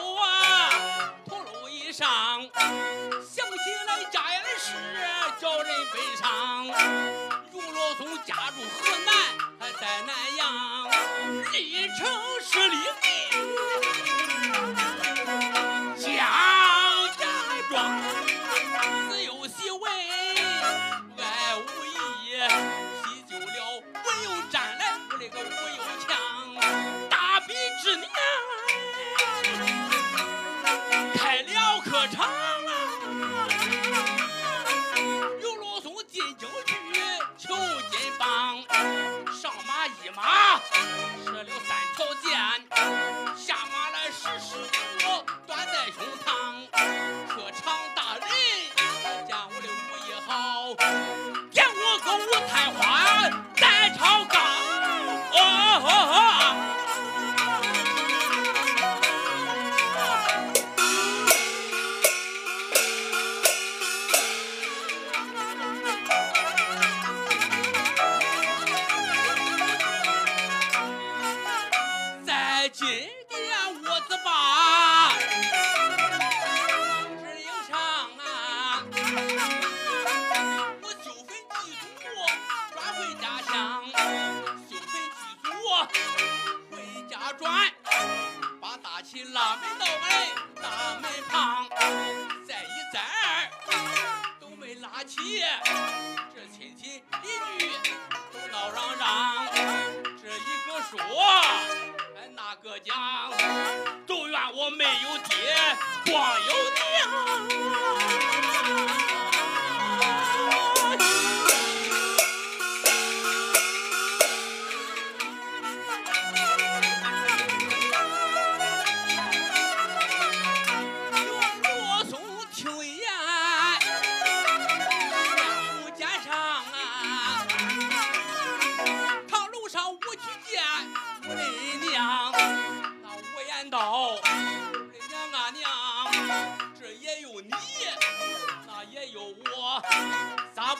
我啊，秃噜一声，想起来家里的事叫人悲伤。如老总家住河南，还在南阳，历城十里地，家家庄，自有媳为爱无义，喜久了文有战来，我的个武又强，大笔之年。转，把大旗拉门到门大门旁，再一再二都没拉起，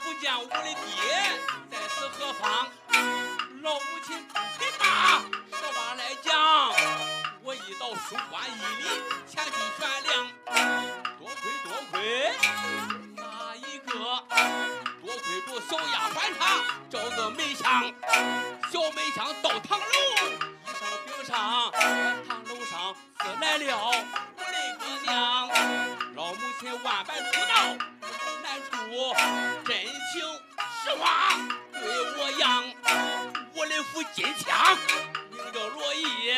不见我的爹在此何方？老母亲不肯把实话来讲，我一到书馆一里前去悬梁，多亏多亏那一个。多亏着小丫鬟她找个梅香，小梅香到堂楼，一声禀上，堂楼上自来了我的个娘，老母亲万般苦恼难处，请实话对我扬，我的副金枪名叫罗毅，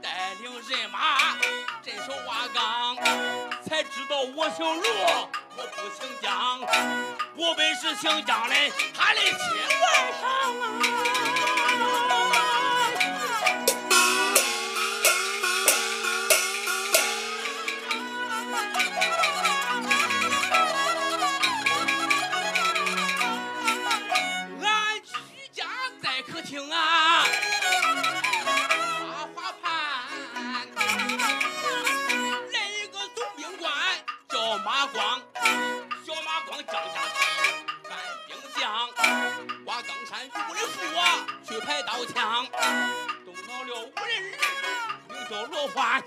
带领人马镇守瓦岗，才知道我姓罗，我不姓姜。我本是姓姜的，他的亲外甥啊。罗欢，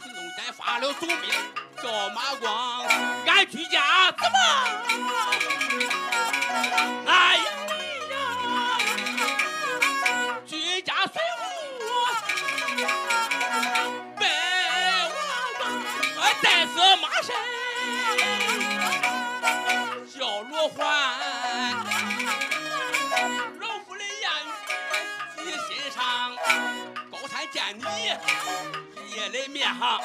行动间发了总兵叫马光，俺居家怎么？哎呀呀！居家随我百万个带色马身，叫罗欢。老夫的言语记心上，高山见你一夜来面哈。